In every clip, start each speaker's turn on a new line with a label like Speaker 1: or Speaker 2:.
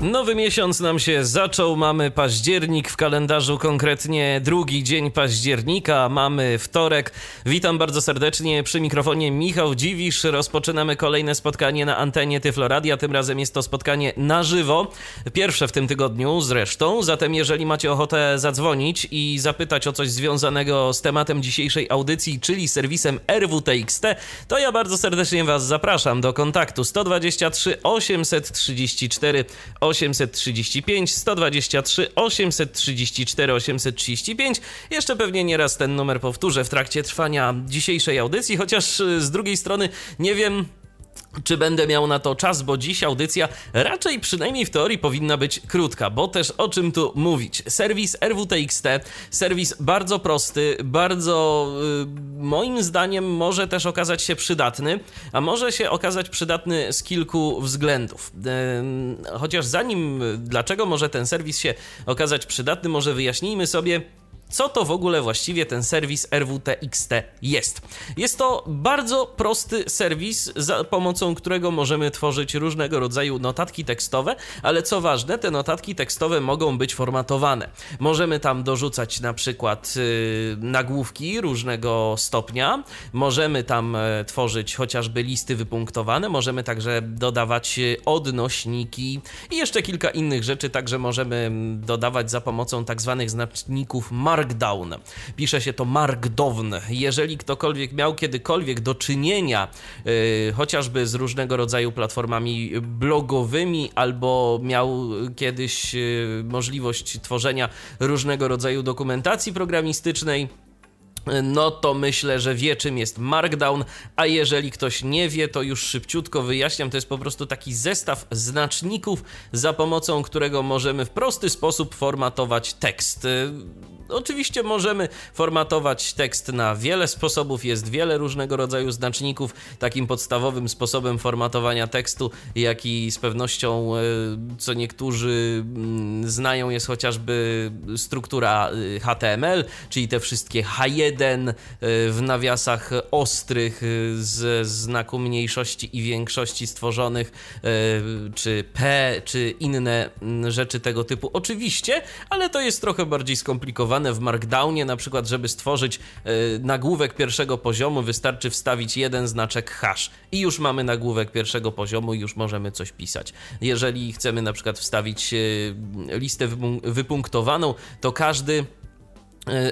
Speaker 1: Nowy miesiąc nam się zaczął, mamy październik w kalendarzu, konkretnie drugi dzień października, mamy wtorek. Witam bardzo serdecznie. Przy mikrofonie Michał Dziwisz. Rozpoczynamy kolejne spotkanie na antenie Tyfloradia, tym razem jest to spotkanie na żywo, pierwsze w tym tygodniu zresztą, zatem jeżeli macie ochotę zadzwonić i zapytać o coś związanego z tematem dzisiejszej audycji, czyli serwisem RWTXT, to ja bardzo serdecznie Was zapraszam do kontaktu. 123 834 835 123 834 835. Jeszcze pewnie nieraz ten numer powtórzę w trakcie trwania dzisiejszej audycji, chociaż y, z drugiej strony nie wiem czy będę miał na to czas, bo dziś audycja raczej przynajmniej w teorii powinna być krótka, bo też o czym tu mówić? Serwis RWTXT, serwis bardzo prosty, bardzo yy, moim zdaniem może też okazać się przydatny, a może się okazać przydatny z kilku względów. Yy, chociaż zanim, dlaczego może ten serwis się okazać przydatny, może wyjaśnijmy sobie, co to w ogóle właściwie ten serwis RWTXT jest. Jest to bardzo prosty serwis, za pomocą którego możemy tworzyć różnego rodzaju notatki tekstowe, ale co ważne, te notatki tekstowe mogą być formatowane. Możemy tam dorzucać na przykład yy, nagłówki różnego stopnia, możemy tam e, tworzyć chociażby listy wypunktowane, możemy także dodawać y, odnośniki i jeszcze kilka innych rzeczy, także możemy mm, dodawać za pomocą tak zwanych znaczników mark Markdown. Pisze się to Markdown. Jeżeli ktokolwiek miał kiedykolwiek do czynienia yy, chociażby z różnego rodzaju platformami blogowymi, albo miał kiedyś yy, możliwość tworzenia różnego rodzaju dokumentacji programistycznej, no to myślę, że wie czym jest Markdown, a jeżeli ktoś nie wie, to już szybciutko wyjaśniam, to jest po prostu taki zestaw znaczników, za pomocą którego możemy w prosty sposób formatować tekst. Oczywiście możemy formatować tekst na wiele sposobów, jest wiele różnego rodzaju znaczników. Takim podstawowym sposobem formatowania tekstu, jaki z pewnością e, co niektórzy mm, znają, jest chociażby struktura e, HTML, czyli te wszystkie H1 e, w nawiasach ostrych z znaku mniejszości i większości stworzonych, czy P, czy inne rzeczy tego typu. Oczywiście, ale to jest trochę bardziej skomplikowane w Markdownie, na przykład, żeby stworzyć yy, nagłówek pierwszego poziomu, wystarczy wstawić jeden znaczek hash i już mamy nagłówek pierwszego poziomu i już możemy coś pisać. Jeżeli chcemy na przykład wstawić listę wypunktowaną, to każdy E,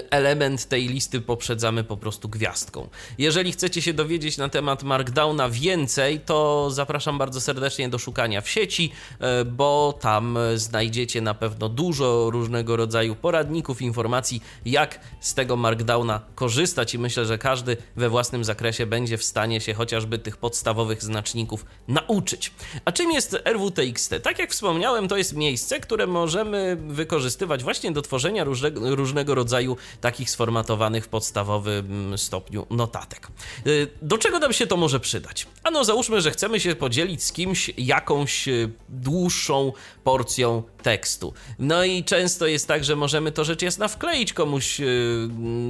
Speaker 1: element tej listy poprzedzamy po prostu gwiazdką. Jeżeli chcecie się dowiedzieć na temat Markdowna więcej, to zapraszam bardzo serdecznie do szukania w sieci, e, bo tam znajdziecie na pewno dużo różnego rodzaju poradników, informacji, jak z tego Markdowna korzystać i myślę, że każdy we własnym zakresie będzie w stanie się chociażby tych podstawowych znaczników nauczyć. A czym jest RWTXT? Tak jak wspomniałem, to jest miejsce, które możemy wykorzystywać właśnie do tworzenia różnego rodzaju rodzaju takich sformatowanych w podstawowym stopniu notatek. Y, do czego nam się to może przydać? Ano, załóżmy, że chcemy się podzielić z kimś jakąś y, dłuższą porcją tekstu. No i często jest tak, że możemy to rzecz jasna wkleić komuś y,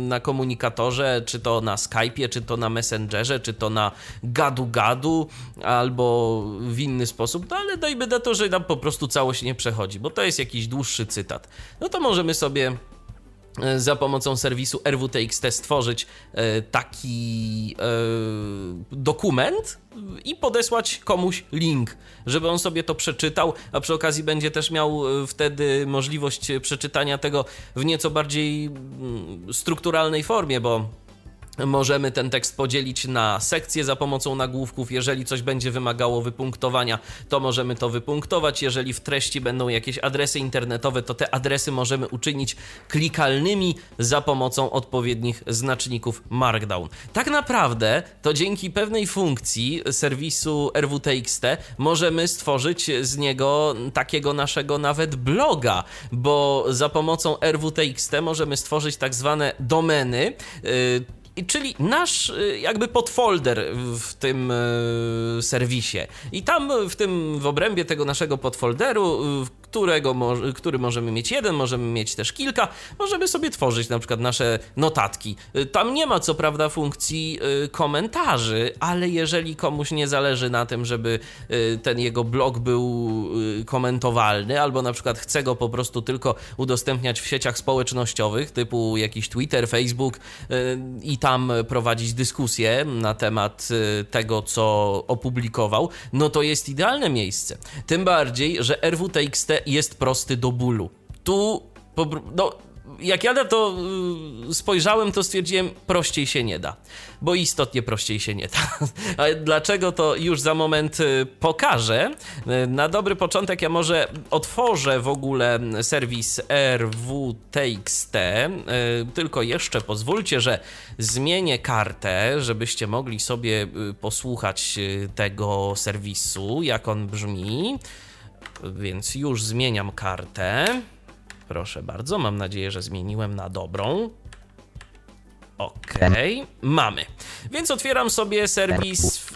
Speaker 1: na komunikatorze, czy to na Skype'ie, czy to na Messengerze, czy to na gadu-gadu, albo w inny sposób, no ale dajmy na to, że nam po prostu całość nie przechodzi, bo to jest jakiś dłuższy cytat. No to możemy sobie za pomocą serwisu RWTXT stworzyć e, taki e, dokument i podesłać komuś link, żeby on sobie to przeczytał, a przy okazji będzie też miał wtedy możliwość przeczytania tego w nieco bardziej mm, strukturalnej formie, bo Możemy ten tekst podzielić na sekcje za pomocą nagłówków. Jeżeli coś będzie wymagało wypunktowania, to możemy to wypunktować. Jeżeli w treści będą jakieś adresy internetowe, to te adresy możemy uczynić klikalnymi za pomocą odpowiednich znaczników Markdown. Tak naprawdę to dzięki pewnej funkcji serwisu RWTXT możemy stworzyć z niego takiego naszego nawet bloga, bo za pomocą RWTXT możemy stworzyć tak zwane domeny. Yy, czyli nasz y, jakby podfolder w tym y, serwisie. I tam w tym, w obrębie tego naszego podfolderu, którego, który możemy mieć jeden, możemy mieć też kilka, możemy sobie tworzyć na przykład nasze notatki. Tam nie ma co prawda funkcji komentarzy, ale jeżeli komuś nie zależy na tym, żeby ten jego blog był komentowalny, albo na przykład chce go po prostu tylko udostępniać w sieciach społecznościowych, typu jakiś Twitter, Facebook i tam prowadzić dyskusję na temat tego, co opublikował, no to jest idealne miejsce. Tym bardziej, że RWTXT jest prosty do bólu. Tu, no, jak ja na to y, spojrzałem, to stwierdziłem, prościej się nie da. Bo istotnie prościej się nie da. A dlaczego to już za moment y, pokażę. Y, na dobry początek ja może otworzę w ogóle serwis RWTXT. Tylko jeszcze pozwólcie, że zmienię kartę, żebyście mogli sobie posłuchać tego serwisu, jak on brzmi. Więc już zmieniam kartę. Proszę bardzo, mam nadzieję, że zmieniłem na dobrą. OK, mamy. Więc otwieram sobie serwis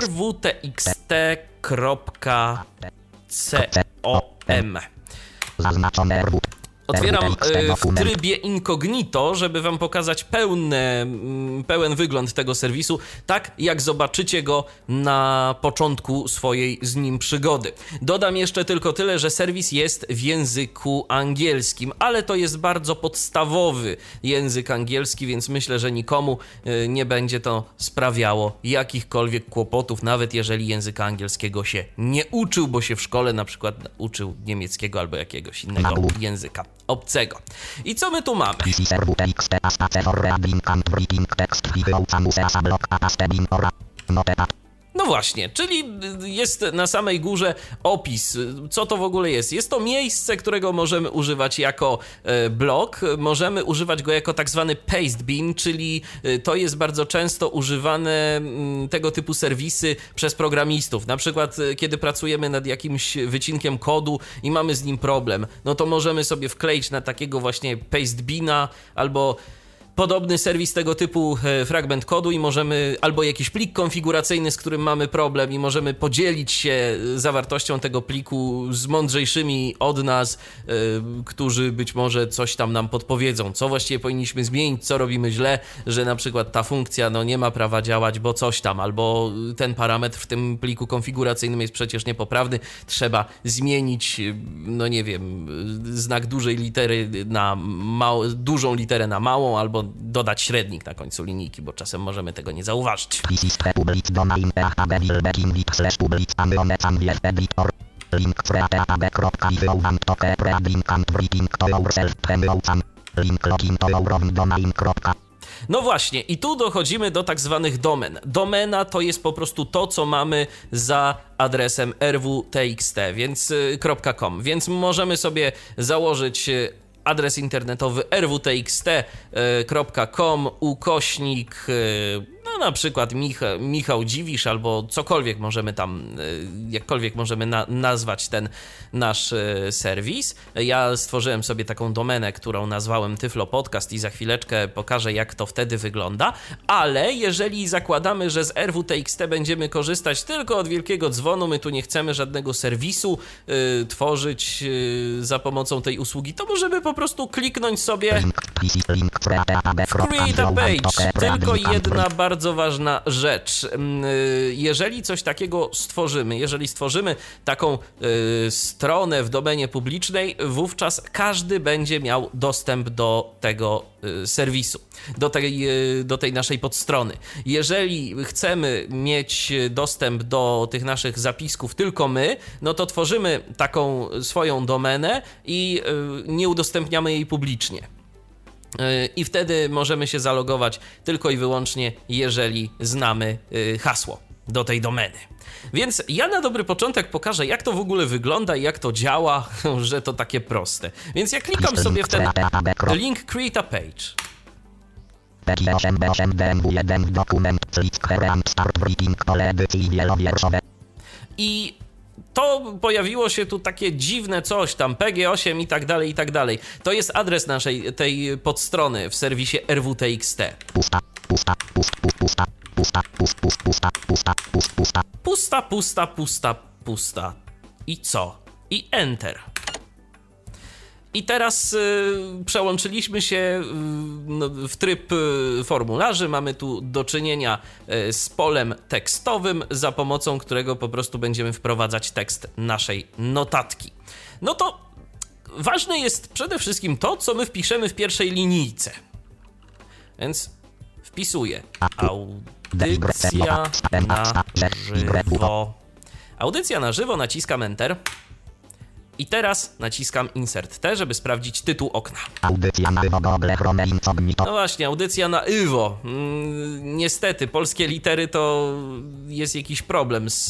Speaker 1: rwtxt.com. Zaznaczone RWT. Otwieram e, w trybie incognito, żeby wam pokazać pełne, pełen wygląd tego serwisu, tak jak zobaczycie go na początku swojej z nim przygody. Dodam jeszcze tylko tyle, że serwis jest w języku angielskim, ale to jest bardzo podstawowy język angielski, więc myślę, że nikomu e, nie będzie to sprawiało jakichkolwiek kłopotów, nawet jeżeli języka angielskiego się nie uczył, bo się w szkole na przykład uczył niemieckiego albo jakiegoś innego języka obcego. I co my tu mamy? No właśnie, czyli jest na samej górze opis, co to w ogóle jest. Jest to miejsce, którego możemy używać jako e, blog, możemy używać go jako tak zwany paste bin, czyli e, to jest bardzo często używane mm, tego typu serwisy przez programistów. Na przykład, e, kiedy pracujemy nad jakimś wycinkiem kodu i mamy z nim problem, no to możemy sobie wkleić na takiego właśnie paste bina albo podobny serwis tego typu e, fragment kodu i możemy albo jakiś plik konfiguracyjny, z którym mamy problem i możemy podzielić się e, zawartością tego pliku z mądrzejszymi od nas, e, którzy być może coś tam nam podpowiedzą, co właściwie powinniśmy zmienić, co robimy źle, że na przykład ta funkcja no nie ma prawa działać, bo coś tam, albo ten parametr w tym pliku konfiguracyjnym jest przecież niepoprawny, trzeba zmienić, no nie wiem, znak dużej litery na mał, dużą literę na małą, albo dodać średnik na końcu linijki, bo czasem możemy tego nie zauważyć. No właśnie, i tu dochodzimy do tak zwanych domen. Domena to jest po prostu to, co mamy za adresem rwtxt, więc .com, więc możemy sobie założyć adres internetowy rwtxt.com ukośnik no na przykład Micha, Michał Dziwisz albo cokolwiek możemy tam, e, jakkolwiek możemy na, nazwać ten nasz e, serwis. Ja stworzyłem sobie taką domenę, którą nazwałem Tyflo Podcast i za chwileczkę pokażę jak to wtedy wygląda, ale jeżeli zakładamy, że z RWTXT będziemy korzystać tylko od wielkiego dzwonu, my tu nie chcemy żadnego serwisu y, tworzyć y, za pomocą tej usługi, to możemy po prostu kliknąć sobie Create a Page. Tylko jedna bardzo bardzo ważna rzecz. Mm, y, jeżeli coś takiego stworzymy, jeżeli stworzymy taką y, stronę w domenie publicznej, wówczas każdy będzie miał dostęp do tego y, serwisu, do tej, do tej naszej podstrony. Jeżeli chcemy mieć dostęp do tych naszych zapisków tylko my, no to tworzymy taką swoją domenę i nie udostępniamy jej publicznie. I wtedy możemy się zalogować tylko i wyłącznie, jeżeli znamy y, hasło do tej domeny. Więc ja na dobry początek pokażę, jak to w ogóle wygląda i jak to działa, że to takie proste. Więc ja klikam sobie w ten link Create a Page. I to pojawiło się tu takie dziwne coś tam, PG8 i tak dalej, i tak dalej. To jest adres naszej tej podstrony w serwisie RWTXT. Pusta, pusta, pusta, pusta, pusta, pusta, pusta, pusta, pusta, pusta. Pusta, pusta, pusta, pusta. I co? I Enter. I teraz y, przełączyliśmy się y, no, w tryb y, formularzy. Mamy tu do czynienia z polem tekstowym, za pomocą którego po prostu będziemy wprowadzać tekst naszej notatki. No to ważne jest przede wszystkim to, co my wpiszemy w pierwszej linijce. Więc wpisuję audycja na żywo. Audycja na żywo, naciskam Enter. I teraz naciskam Insert T, żeby sprawdzić tytuł okna.
Speaker 2: Audycja na żywo Google Chrome Incognito.
Speaker 1: No właśnie, audycja na Iwo. Mm, niestety, polskie litery to jest jakiś problem z,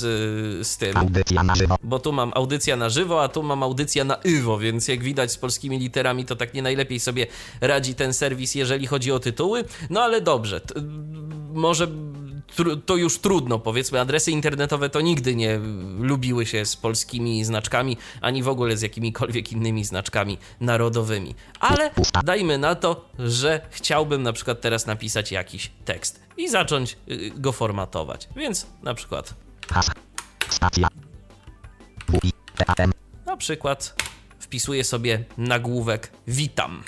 Speaker 1: z tym.
Speaker 2: Audycja na żywo.
Speaker 1: Bo tu mam audycja na żywo, a tu mam audycja na Iwo, więc jak widać z polskimi literami to tak nie najlepiej sobie radzi ten serwis, jeżeli chodzi o tytuły. No ale dobrze, może to już trudno, powiedzmy. Adresy internetowe to nigdy nie lubiły się z polskimi znaczkami, ani w ogóle z jakimikolwiek innymi znaczkami narodowymi. Ale dajmy na to, że chciałbym na przykład teraz napisać jakiś tekst i zacząć y, go formatować. Więc na przykład. Na przykład wpisuję sobie nagłówek witam.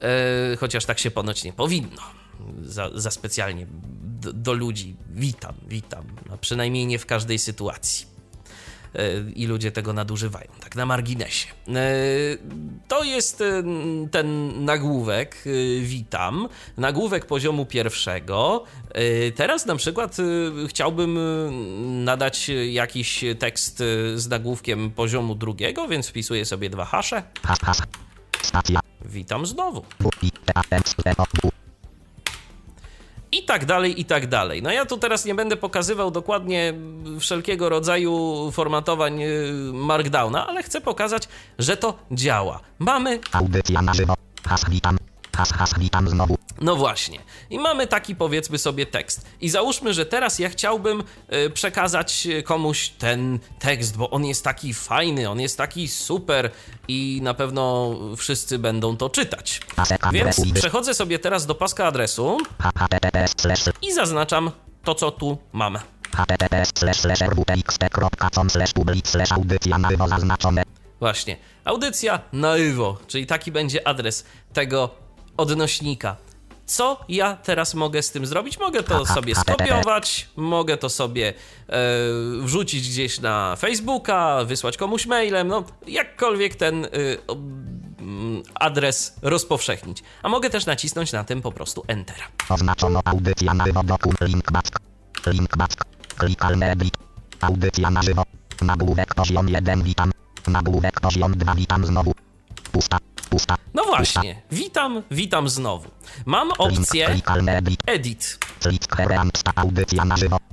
Speaker 1: E, chociaż tak się ponoć nie powinno. Za, za specjalnie do, do ludzi witam, witam. No, przynajmniej nie w każdej sytuacji. E, I ludzie tego nadużywają, tak na marginesie. E, To jest e, ten nagłówek, witam, nagłówek poziomu pierwszego. Teraz na przykład chciałbym nadać jakiś tekst z nagłówkiem poziomu drugiego, więc wpisuję sobie dwa hasze. Witam znowu. I tak dalej, i tak dalej. No ja tu teraz nie będę pokazywał dokładnie wszelkiego rodzaju formatowań y, Markdowna, ale chcę pokazać, że to działa. Mamy,
Speaker 2: Audycja na żywo. Has witam. Has. Has witam znowu.
Speaker 1: no właśnie, i mamy taki powiedzmy sobie tekst. I załóżmy, że teraz ja chciałbym y, przekazać y, komuś ten tekst, bo on jest taki fajny, on jest taki super i na pewno wszyscy będą to czytać. Więc przechodzę sobie teraz do paska adresu i zaznaczam to, co tu mamy.
Speaker 2: audycja na żywo.
Speaker 1: Właśnie. Audycja na czyli taki będzie adres tego odnośnika. Co ja teraz mogę z tym zrobić? Mogę to sobie skopiować, mogę to sobie e, wrzucić gdzieś na Facebooka, wysłać komuś mailem, no jakkolwiek ten o, mm, adres rozpowszechnić. A mogę też nacisnąć na tym po prostu Enter.
Speaker 2: Oznaczono audycja na żywo dokum link back. Link back. Edit. Audycja na żywo. Nagłówek poziom 1 witam. Nagłówek poziom 2 witam znowu. Pusta.
Speaker 1: No właśnie, witam, witam znowu. Mam opcję
Speaker 2: edit.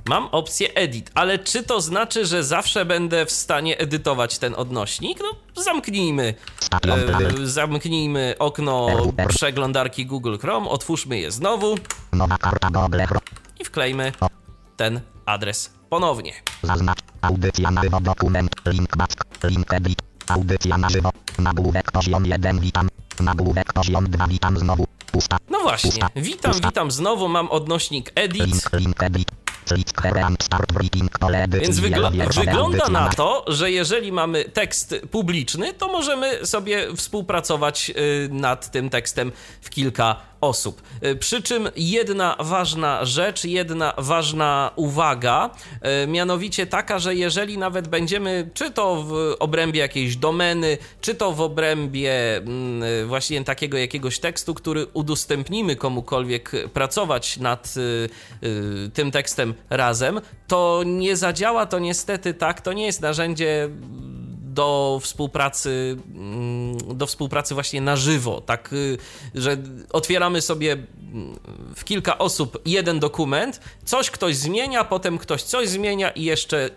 Speaker 1: Mam opcję edit, ale czy to znaczy, że zawsze będę w stanie edytować ten odnośnik? No, zamknijmy. E, zamknijmy okno przeglądarki Google Chrome, otwórzmy je znowu i wklejmy ten adres ponownie.
Speaker 2: Zaznacz. Audycja na dokument. Link back. Link edit. Audycja na żywo. Nagłówek poziom 1 witam. Nagłówek poziom 2 witam znowu.
Speaker 1: No właśnie, witam, witam znowu, mam odnośnik edit.
Speaker 2: Link, link edit.
Speaker 1: Więc wygl- wygląda na to, że jeżeli mamy tekst publiczny, to możemy sobie współpracować y, nad tym tekstem w kilka osób. Y, Przy czym jedna ważna rzecz, jedna ważna uwaga, y, mianowicie taka, że jeżeli nawet będziemy, czy to w obrębie jakiejś domeny, czy to w obrębie mm, y, właśnie takiego jakiegoś tekstu, który udostępnimy komukolwiek pracować nad tym tekstem razem, to nie zadziała to niestety tak, to nie jest narzędzie do współpracy, mm, do współpracy właśnie na żywo, tak, y, że otwieramy sobie mm, w kilka osób jeden dokument, coś ktoś zmienia, potem ktoś coś zmienia i jeszcze y,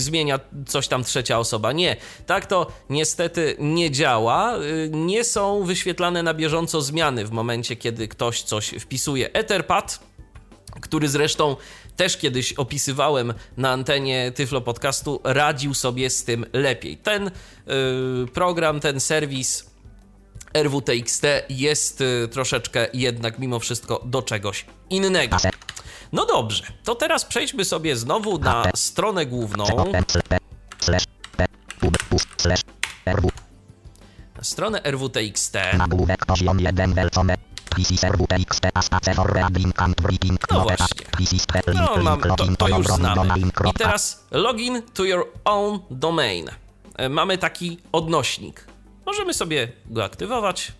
Speaker 1: zmienia coś tam trzecia osoba. Nie, tak to niestety nie działa. Y, Nie są wyświetlane na bieżąco zmiany w momencie, kiedy ktoś coś wpisuje. Etherpad który zresztą też kiedyś opisywałem na antenie Tyflo Podcastu, radził sobie z tym lepiej. Ten y, program, ten serwis RWTXT jest y, troszeczkę jednak mimo wszystko do czegoś innego. No dobrze, to teraz przejdźmy sobie znowu na stronę główną. Stronę RWTXT.
Speaker 2: Nagłówek poziom 1 Welcome. This is RWTXT Astace for Reading and Writing.
Speaker 1: No właśnie. No, mam, to, to już znamy. I teraz login to your own domain. E, Mamy taki odnośnik. Możemy sobie go aktywować.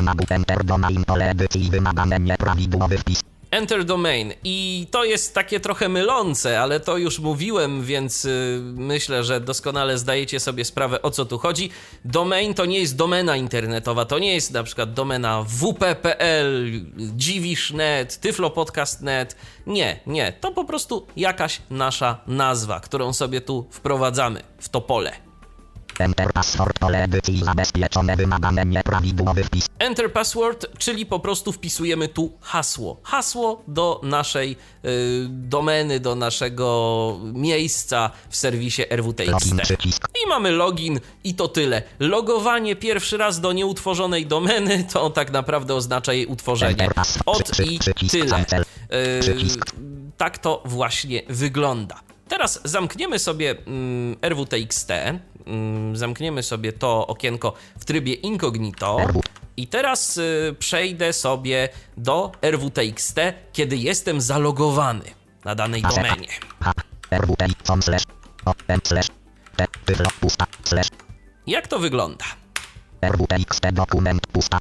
Speaker 2: Nagłówek enter domain pole edycji wymagane nieprawidłowy wpis.
Speaker 1: Enter domain. I to jest takie trochę mylące, ale to już mówiłem, więc y, myślę, że doskonale zdajecie sobie sprawę o co tu chodzi. Domain to nie jest domena internetowa, to nie jest na przykład domena wp.pl, dziwisz.net, tyflopodcast.net. Nie, nie, to po prostu jakaś nasza nazwa, którą sobie tu wprowadzamy w to pole.
Speaker 2: Enter password pole edycji zabezpieczone wymagane nieprawidłowy wpis.
Speaker 1: Enter password, czyli po prostu wpisujemy tu hasło. Hasło do naszej y, domeny, do naszego miejsca w serwisie
Speaker 2: przycisk.
Speaker 1: I mamy login i to tyle. Logowanie pierwszy raz do nieutworzonej domeny to tak naprawdę oznacza jej utworzenie. Od i tyle.
Speaker 2: Przycisk.
Speaker 1: tak to właśnie wygląda. Teraz zamkniemy sobie mm, RWTXT, mm, zamkniemy sobie to okienko w trybie incognito i teraz y, przejdę sobie do RWTXT, kiedy jestem zalogowany na danej domenie. Jak to wygląda?
Speaker 2: RWTXT dokument. Pusta.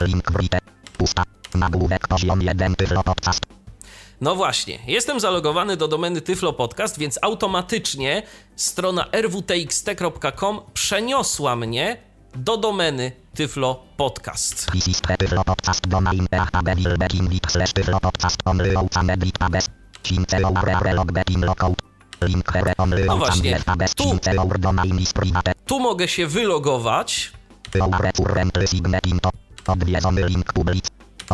Speaker 2: Link write. Pusta. Nagłówek poziom 1 Tyflo podcast.
Speaker 1: No właśnie, jestem zalogowany do domeny Tyflo Podcast, więc automatycznie strona rwtxt.com przeniosła mnie do domeny Tyflo Podcast. No właśnie, tu-. Tu mogę się wylogować.
Speaker 2: Odwiedzony link public.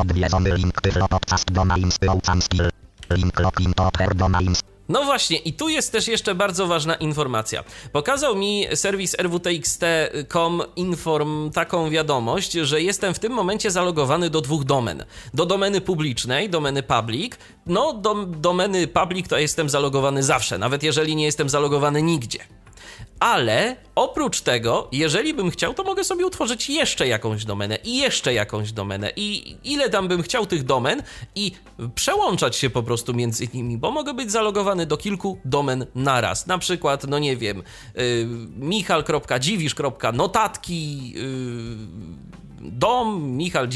Speaker 2: Odwiedzony link podcast. Link login.
Speaker 1: No właśnie, i tu jest też jeszcze bardzo ważna informacja. Pokazał mi serwis rwtxt.com inform taką wiadomość, że jestem w tym momencie zalogowany do dwóch domen. Do domeny publicznej, domeny public. No, do domeny public to jestem zalogowany zawsze, nawet jeżeli nie jestem zalogowany nigdzie. Ale oprócz tego, jeżeli bym chciał, to mogę sobie utworzyć jeszcze jakąś domenę i jeszcze jakąś domenę i ile tam bym chciał tych domen i przełączać się po prostu między nimi, bo mogę być zalogowany do kilku domen naraz. Na przykład, no nie wiem, y, michal.dziwisz.notatki y, dom, Michal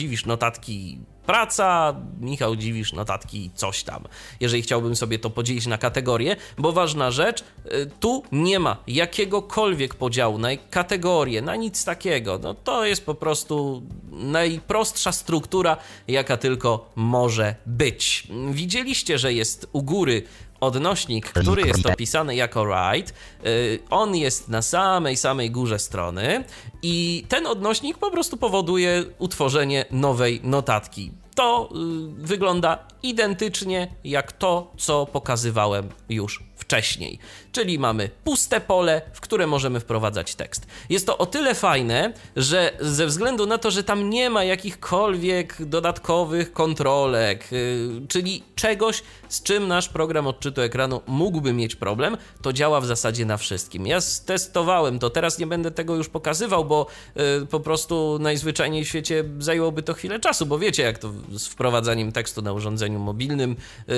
Speaker 1: praca, Michał Dziwisz notatki coś tam. Jeżeli chciałbym sobie to podzielić na kategorie, bo ważna rzecz, y, tu nie ma jakiegokolwiek podziału na kategorie, na nic takiego. No to jest po prostu najprostsza struktura, jaka tylko może być. Widzieliście, że jest u góry odnośnik, który jest opisany jako write. Y, On jest na samej, samej górze strony i ten odnośnik po prostu powoduje utworzenie nowej notatki. To y, wygląda identycznie jak to, co pokazywałem już wcześniej. Czyli mamy puste pole, w które możemy wprowadzać tekst. Jest to o tyle fajne, że ze względu na to, że tam nie ma jakichkolwiek dodatkowych kontrolek, yy, czyli czegoś, z czym nasz program odczytu ekranu mógłby mieć problem, to działa w zasadzie na wszystkim. Ja testowałem to, teraz nie będę tego już pokazywał, bo yy, po prostu najzwyczajniej w świecie zajęłoby to chwilę czasu, bo wiecie, jak to z wprowadzaniem tekstu na urządzeniu mobilnym, yy,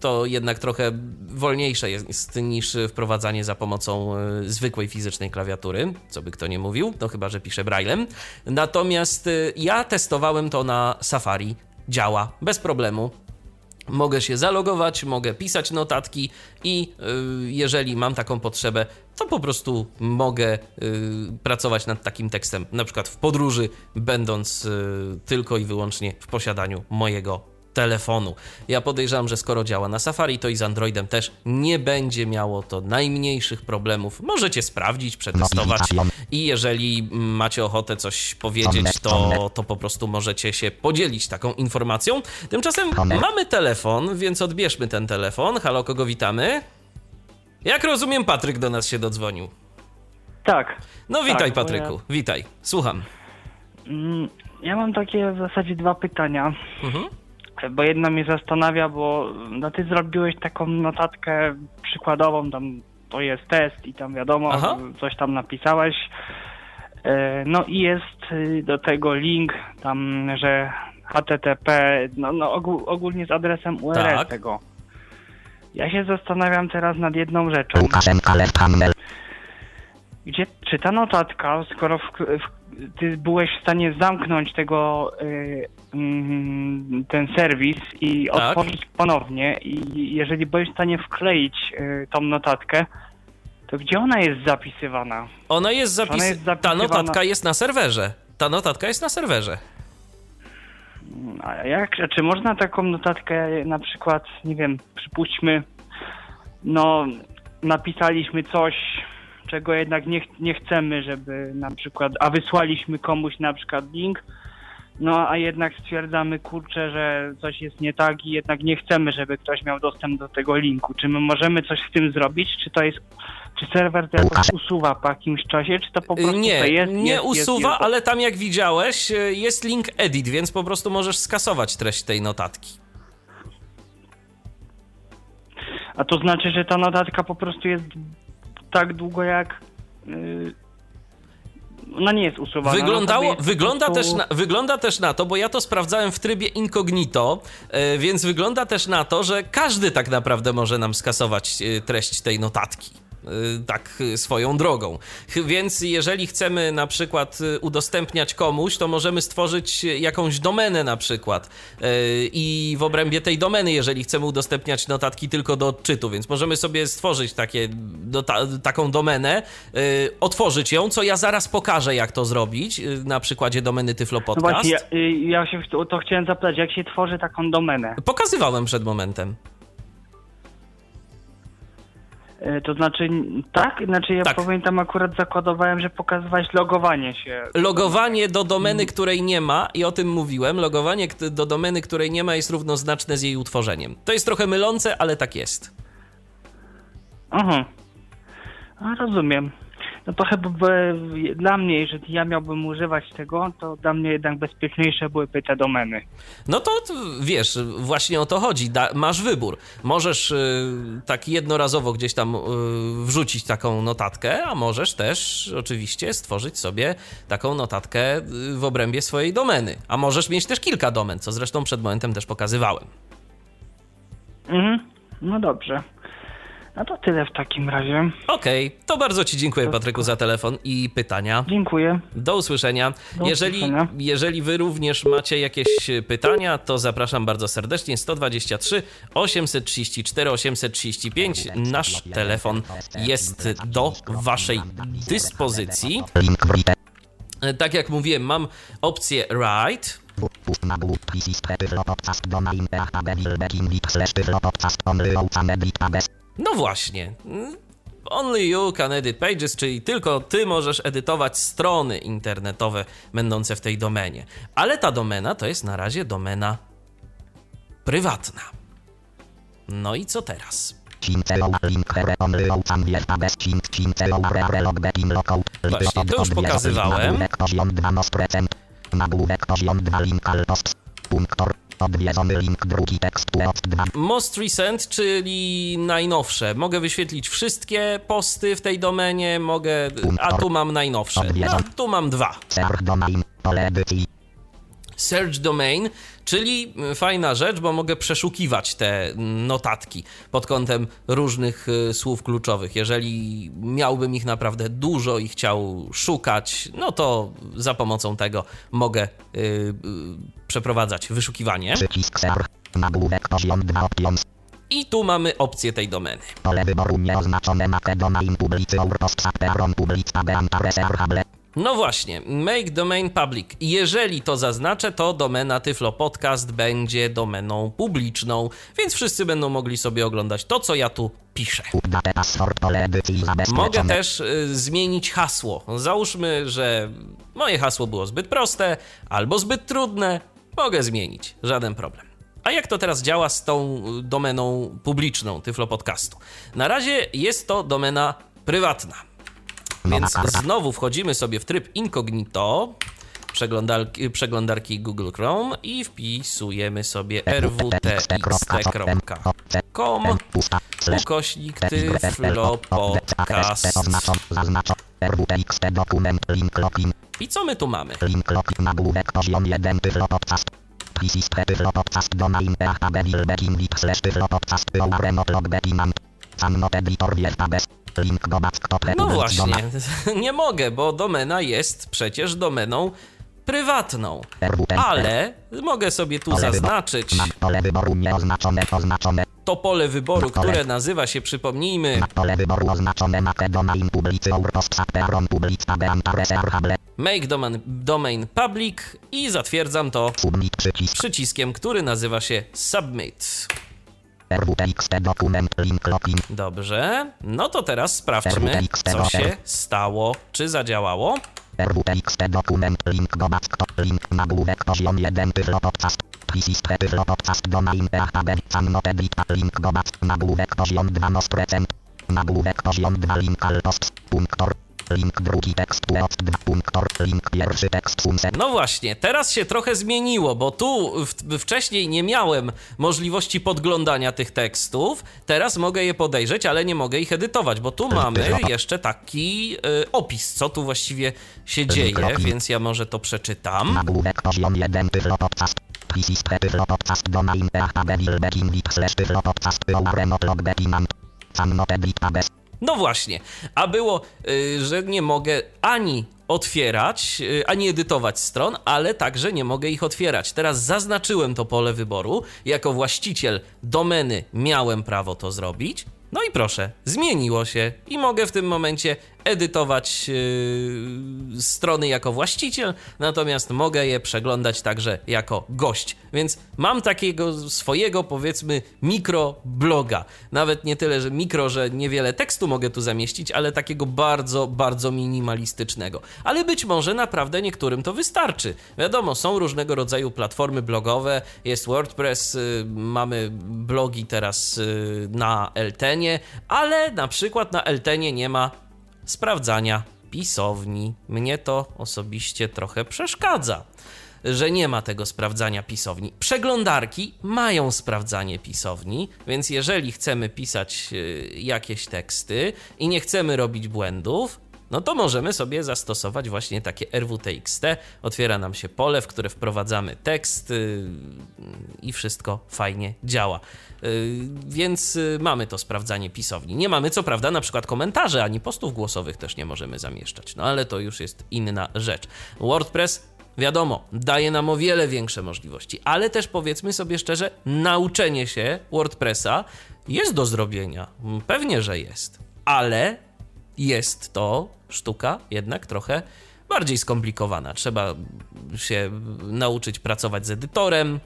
Speaker 1: to jednak trochę wolniejsze jest niż wprowadzanie za pomocą e, zwykłej fizycznej klawiatury, co by kto nie mówił, no chyba, że pisze braillem. Natomiast e, ja testowałem to na Safari, działa bez problemu. Mogę się zalogować, mogę pisać notatki i y, jeżeli mam taką potrzebę, to po prostu mogę pracować nad takim tekstem, na przykład w podróży, będąc tylko i wyłącznie w posiadaniu mojego telefonu. Ja podejrzewam, że skoro działa na Safari, to i z Androidem też nie będzie miało to najmniejszych problemów. Możecie sprawdzić, przetestować i jeżeli macie ochotę coś powiedzieć, to, to po prostu możecie się podzielić taką informacją. Tymczasem mamy telefon, więc odbierzmy ten telefon. Halo, kogo witamy? Jak rozumiem, Patryk do nas się dodzwonił.
Speaker 3: Tak.
Speaker 1: No witaj,
Speaker 3: Tak,
Speaker 1: Patryku, witaj. Słucham.
Speaker 3: Mm, Ja mam takie w zasadzie dwa pytania,
Speaker 1: Mhm.
Speaker 3: Bo jedno mnie zastanawia, bo no ty zrobiłeś taką notatkę przykładową, tam to jest test i tam wiadomo,
Speaker 1: Aha.
Speaker 3: coś tam napisałeś. E, No i jest y, do tego link tam, że HTTP, no, no ogólnie z adresem URL
Speaker 1: Tak.
Speaker 3: tego. Ja się zastanawiam teraz nad jedną rzeczą. Gdzie, czy ta notatka, skoro w, w, ty byłeś w stanie zamknąć tego, y, ten serwis i
Speaker 1: Tak.
Speaker 3: otworzyć ponownie i jeżeli byłeś w stanie wkleić y, tą notatkę, to gdzie ona jest zapisywana?
Speaker 1: Ona jest zapis...
Speaker 3: Ona jest
Speaker 1: Ta
Speaker 3: zapisywana-
Speaker 1: notatka jest na serwerze. Ta notatka jest na serwerze.
Speaker 3: A jak, a czy można taką notatkę na przykład, nie wiem, przypuśćmy, no napisaliśmy coś, czego jednak nie, ch- nie chcemy, żeby na przykład, a wysłaliśmy komuś na przykład link, no a jednak stwierdzamy, kurczę, że coś jest nie tak i jednak nie chcemy, żeby ktoś miał dostęp do tego linku. Czy my możemy coś z tym zrobić? Czy to jest, czy serwer to jakoś usuwa po jakimś czasie, czy to po prostu
Speaker 1: Nie,
Speaker 3: to jest,
Speaker 1: nie
Speaker 3: jest,
Speaker 1: usuwa,
Speaker 3: jest, jest,
Speaker 1: ale tam jak widziałeś jest link edit, więc po prostu możesz skasować treść tej notatki.
Speaker 3: A to znaczy, że ta notatka po prostu jest tak długo jak. Yy, ona nie jest usuwana.
Speaker 1: Wyglądało,
Speaker 3: Ona sobie jest
Speaker 1: wygląda,
Speaker 3: prostu-
Speaker 1: też na, wygląda też na to, bo ja to sprawdzałem w trybie incognito, e, więc wygląda też na to, że każdy tak naprawdę może nam skasować e, treść tej notatki. E, Tak e, swoją drogą. Więc jeżeli chcemy na przykład e, udostępniać komuś, to możemy stworzyć jakąś domenę na przykład. I w obrębie tej domeny, jeżeli chcemy udostępniać notatki tylko do odczytu, więc możemy sobie stworzyć takie, do, ta, taką domenę, otworzyć ją, co ja zaraz pokażę, jak to zrobić na przykładzie domeny Tyflo
Speaker 3: No
Speaker 1: Podcast.
Speaker 3: właśnie, ja, y, ja się to chciałem zapytać, jak się tworzy taką domenę?
Speaker 1: Pokazywałem przed momentem.
Speaker 3: Y, To znaczy, tak? Znaczy, ja
Speaker 1: Tak.
Speaker 3: pamiętam, akurat zakładowałem, że pokazywałeś logowanie się.
Speaker 1: Logowanie do domeny, której nie ma, i o tym mówiłem, logowanie do domeny, której nie ma, jest równoznaczne z jej utworzeniem. To jest trochę mylące, ale tak jest.
Speaker 3: Aha. A, rozumiem. No to chyba by, dla mnie, jeżeli ja miałbym używać tego, to dla mnie jednak bezpieczniejsze byłyby te domeny.
Speaker 1: No to wiesz, właśnie o to chodzi. Da, masz wybór. Możesz y, tak jednorazowo gdzieś tam y, wrzucić taką notatkę, a możesz też oczywiście stworzyć sobie taką notatkę y, w obrębie swojej domeny. A możesz mieć też kilka domen, co zresztą przed momentem też pokazywałem.
Speaker 3: Mhm. No dobrze. No to tyle w takim razie.
Speaker 1: Okej, to bardzo Ci dziękuję, Patryku, za telefon i pytania.
Speaker 3: Dziękuję.
Speaker 1: Do usłyszenia.
Speaker 3: Do
Speaker 1: jeżeli,
Speaker 3: usłyszenia.
Speaker 1: jeżeli wy również macie jakieś pytania, to zapraszam bardzo serdecznie. 123 834 835. Nasz telefon jest do Waszej dyspozycji. Tak jak mówiłem, mam opcję Write.
Speaker 2: Pust
Speaker 1: No właśnie. Only you can edit pages, czyli tylko ty możesz edytować strony internetowe będące w tej domenie. Ale ta domena to jest na razie domena prywatna. No i co teraz? Właśnie, to już pokazywałem.
Speaker 2: Nagłówek poziom 2 nos procent. Nagłówek poziom 2 link al post. Punktor. Odwiedzony link drugi tekst post 2.
Speaker 1: Most recent, czyli najnowsze. Mogę wyświetlić wszystkie posty w tej domenie, mogę. A tu mam najnowsze. No, tu mam dwa.
Speaker 2: Ser domain. Pole edycji.
Speaker 1: Search domain, czyli y, fajna rzecz, bo mogę przeszukiwać te notatki pod kątem różnych y, słów kluczowych. Jeżeli miałbym ich naprawdę dużo i chciał szukać, no to za pomocą tego mogę y, y, przeprowadzać wyszukiwanie.
Speaker 2: Przycisk. Nagłówek poziom 2 options.
Speaker 1: I tu mamy opcję tej domeny.
Speaker 2: Pole wyboru nieoznaczone publicy.
Speaker 1: No właśnie, make domain public. Jeżeli to zaznaczę, to domena Tyflo Podcast będzie domeną publiczną, więc wszyscy będą mogli sobie oglądać to, co ja tu piszę. Mogę też y, zmienić hasło. Załóżmy, że moje hasło było zbyt proste albo zbyt trudne. Mogę zmienić, żaden problem. A jak to teraz działa z tą domeną publiczną Tyflo Podcastu? Na razie jest to domena prywatna. Więc znowu wchodzimy sobie w tryb incognito przeglądarki, przeglądarki Google Chrome i wpisujemy sobie rwtxt.com ukośnik Tyflo Podcast.
Speaker 2: Oznaczam, zaznaczam. RWTXT dokument, link login,
Speaker 1: I co my tu mamy?
Speaker 2: link poziom 1, Tyflo Podcast. Pisistre Tyflo Podcast, domain PHP, Wilbeck, Indeed, slash Tyflo Podcast, Ouremot, Logback, Imant. Samnot editor. Link
Speaker 1: No właśnie, nie mogę, bo domena jest przecież domeną prywatną. Ale mogę sobie tu zaznaczyć. to pole wyboru, które nazywa się, przypomnijmy, make domain, domain public i zatwierdzam to przyciskiem, który nazywa się submit.
Speaker 2: RWTXT dokument, link login.
Speaker 1: Dobrze, no to teraz sprawdźmy, co się stało, czy zadziałało.
Speaker 2: RWTXT dokument, link do Back, link nagłówek poziom 1, Tyflo Podcast. Pisistre Tyflo Podcast, domain PHP, Samnot edit, link do Back, nagłówek poziom 2 procent. Nagłówek poziom 2 link alpost, punktor. Link drugi tekst od 2 punktor, link pierwszy tekst sunset.
Speaker 1: No właśnie, teraz się trochę zmieniło, bo tu w, wcześniej nie miałem możliwości podglądania tych tekstów. Teraz mogę je podejrzeć, ale nie mogę ich edytować, bo tu mamy jeszcze taki y, opis, co tu właściwie się dzieje, więc ja może to przeczytam.
Speaker 2: Nagłówek poziom 1 Tyflo Podcast. Pisistre Tyflo Podcast domain PHP Wilbeck Indeed slash Tyflo Podcast Ouremot Logback Imant. Samnot edit abes.
Speaker 1: No właśnie, a było, y, że nie mogę ani otwierać, y, ani edytować stron, ale także nie mogę ich otwierać. Teraz zaznaczyłem to pole wyboru. Jako właściciel domeny miałem prawo to zrobić. No i proszę, zmieniło się i mogę w tym momencie edytować yy, strony jako właściciel, natomiast mogę je przeglądać także jako gość. Więc mam takiego swojego, powiedzmy, mikrobloga. Nawet nie tyle, że mikro, że niewiele tekstu mogę tu zamieścić, ale takiego bardzo, bardzo minimalistycznego. Ale być może naprawdę niektórym to wystarczy. Wiadomo, są różnego rodzaju platformy blogowe, jest WordPress, yy, mamy blogi teraz yy, na Eltenie, ale na przykład na Eltenie nie ma sprawdzania pisowni. Mnie to osobiście trochę przeszkadza, że nie ma tego sprawdzania pisowni. Przeglądarki mają sprawdzanie pisowni, więc jeżeli chcemy pisać y, jakieś teksty i nie chcemy robić błędów, no to możemy sobie zastosować właśnie takie RWTXT. Otwiera nam się pole, w które wprowadzamy tekst yy, i wszystko fajnie działa. Yy, więc yy, mamy to sprawdzanie pisowni. Nie mamy co prawda na przykład komentarzy, ani postów głosowych też nie możemy zamieszczać, no ale to już jest inna rzecz. WordPress Wiadomo, daje nam o wiele większe możliwości, ale też powiedzmy sobie szczerze, nauczenie się WordPressa jest do zrobienia. Pewnie, że jest, ale jest to sztuka jednak trochę bardziej skomplikowana. Trzeba się nauczyć pracować z edytorem,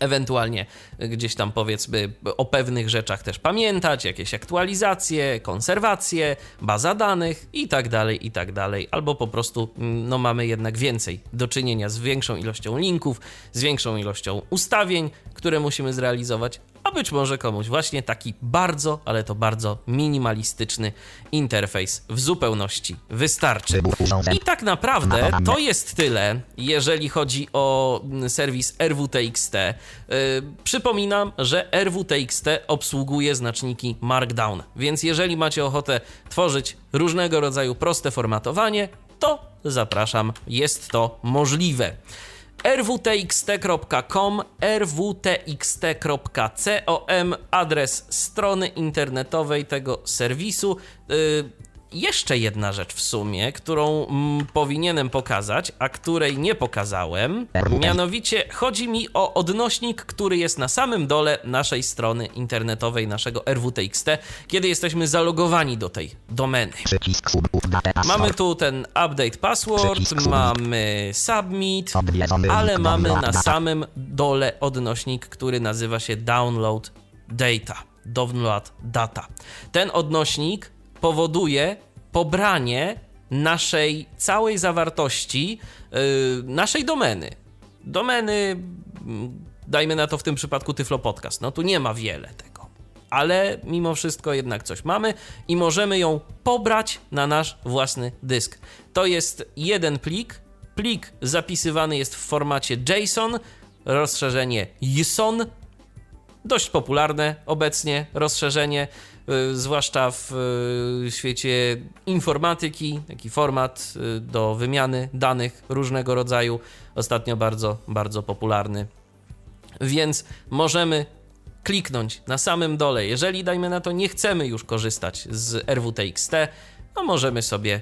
Speaker 1: ewentualnie gdzieś tam powiedzmy o pewnych rzeczach też pamiętać, jakieś aktualizacje, konserwacje, baza danych i tak dalej, i tak dalej, albo po prostu no mamy jednak więcej do czynienia z większą ilością linków, z większą ilością ustawień, które musimy zrealizować, a być może komuś właśnie taki bardzo, ale to bardzo minimalistyczny interfejs w zupełności wystarczy. I tak naprawdę to jest tyle, jeżeli chodzi o mm, serwis RWTXT. Yy, przypominam, że RWTXT obsługuje znaczniki Markdown, więc jeżeli macie ochotę tworzyć różnego rodzaju proste formatowanie, to zapraszam, jest to możliwe rwtxt.com, rwtxt.com, adres strony internetowej tego serwisu. Jeszcze jedna rzecz w sumie, którą mm, powinienem pokazać, a której nie pokazałem. Mianowicie chodzi mi o odnośnik, który jest na samym dole naszej strony internetowej, naszego RWTXT, kiedy jesteśmy zalogowani do tej domeny. Mamy tu ten update password, mamy submit, ale mamy na samym dole odnośnik, który nazywa się download data. Download data. Ten odnośnik powoduje pobranie naszej całej zawartości yy, naszej domeny. Domeny, mm, dajmy na to w tym przypadku Tyflo Podcast. No tu nie ma wiele tego. Ale mimo wszystko jednak coś mamy i możemy ją pobrać na nasz własny dysk. To jest jeden plik. Plik zapisywany jest w formacie JSON, rozszerzenie JSON dość popularne obecnie rozszerzenie, zwłaszcza w y, świecie informatyki, taki format y, do wymiany danych różnego rodzaju, ostatnio bardzo, bardzo popularny. Więc możemy kliknąć na samym dole. Jeżeli, dajmy na to, nie chcemy już korzystać z RWTXT, no możemy sobie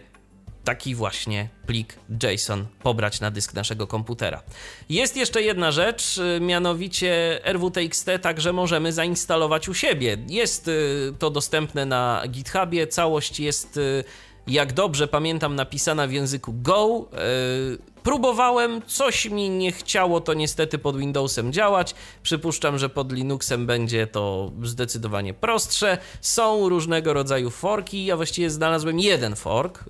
Speaker 1: taki właśnie plik JSON pobrać na dysk naszego komputera. Jest jeszcze jedna rzecz, y, mianowicie RWTXT także możemy zainstalować u siebie. Jest y, to dostępne na GitHubie, całość jest y, jak dobrze pamiętam, napisana w języku Go. Yy, próbowałem, coś mi nie chciało to niestety pod Windowsem działać. Przypuszczam, że pod Linuxem będzie to zdecydowanie prostsze. Są różnego rodzaju forki. Ja właściwie znalazłem jeden fork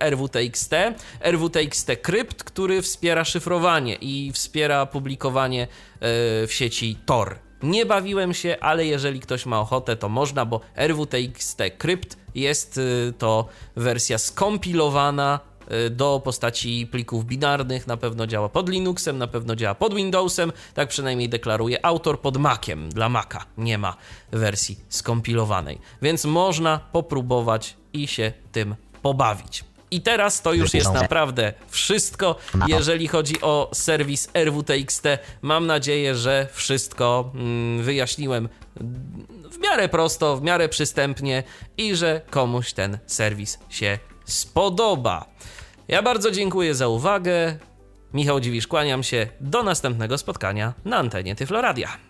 Speaker 1: yy, RWTXT, RWTXT Crypt, który wspiera szyfrowanie i wspiera publikowanie yy, w sieci Tor. Nie bawiłem się, ale jeżeli ktoś ma ochotę, to można, bo RWTXT Crypt jest y, to wersja skompilowana y, do postaci plików binarnych. Na pewno działa pod Linuxem, na pewno działa pod Windowsem. Tak przynajmniej deklaruje autor pod Maciem. Dla Maca nie ma wersji skompilowanej, więc można popróbować i się tym pobawić. I teraz to już jest naprawdę wszystko, jeżeli chodzi o serwis RWTXT. Mam nadzieję, że wszystko mm, wyjaśniłem w miarę prosto, w miarę przystępnie i że komuś ten serwis się spodoba. Ja bardzo dziękuję za uwagę. Michał Dziwisz, kłaniam się. Do następnego spotkania na antenie Tyfloradia.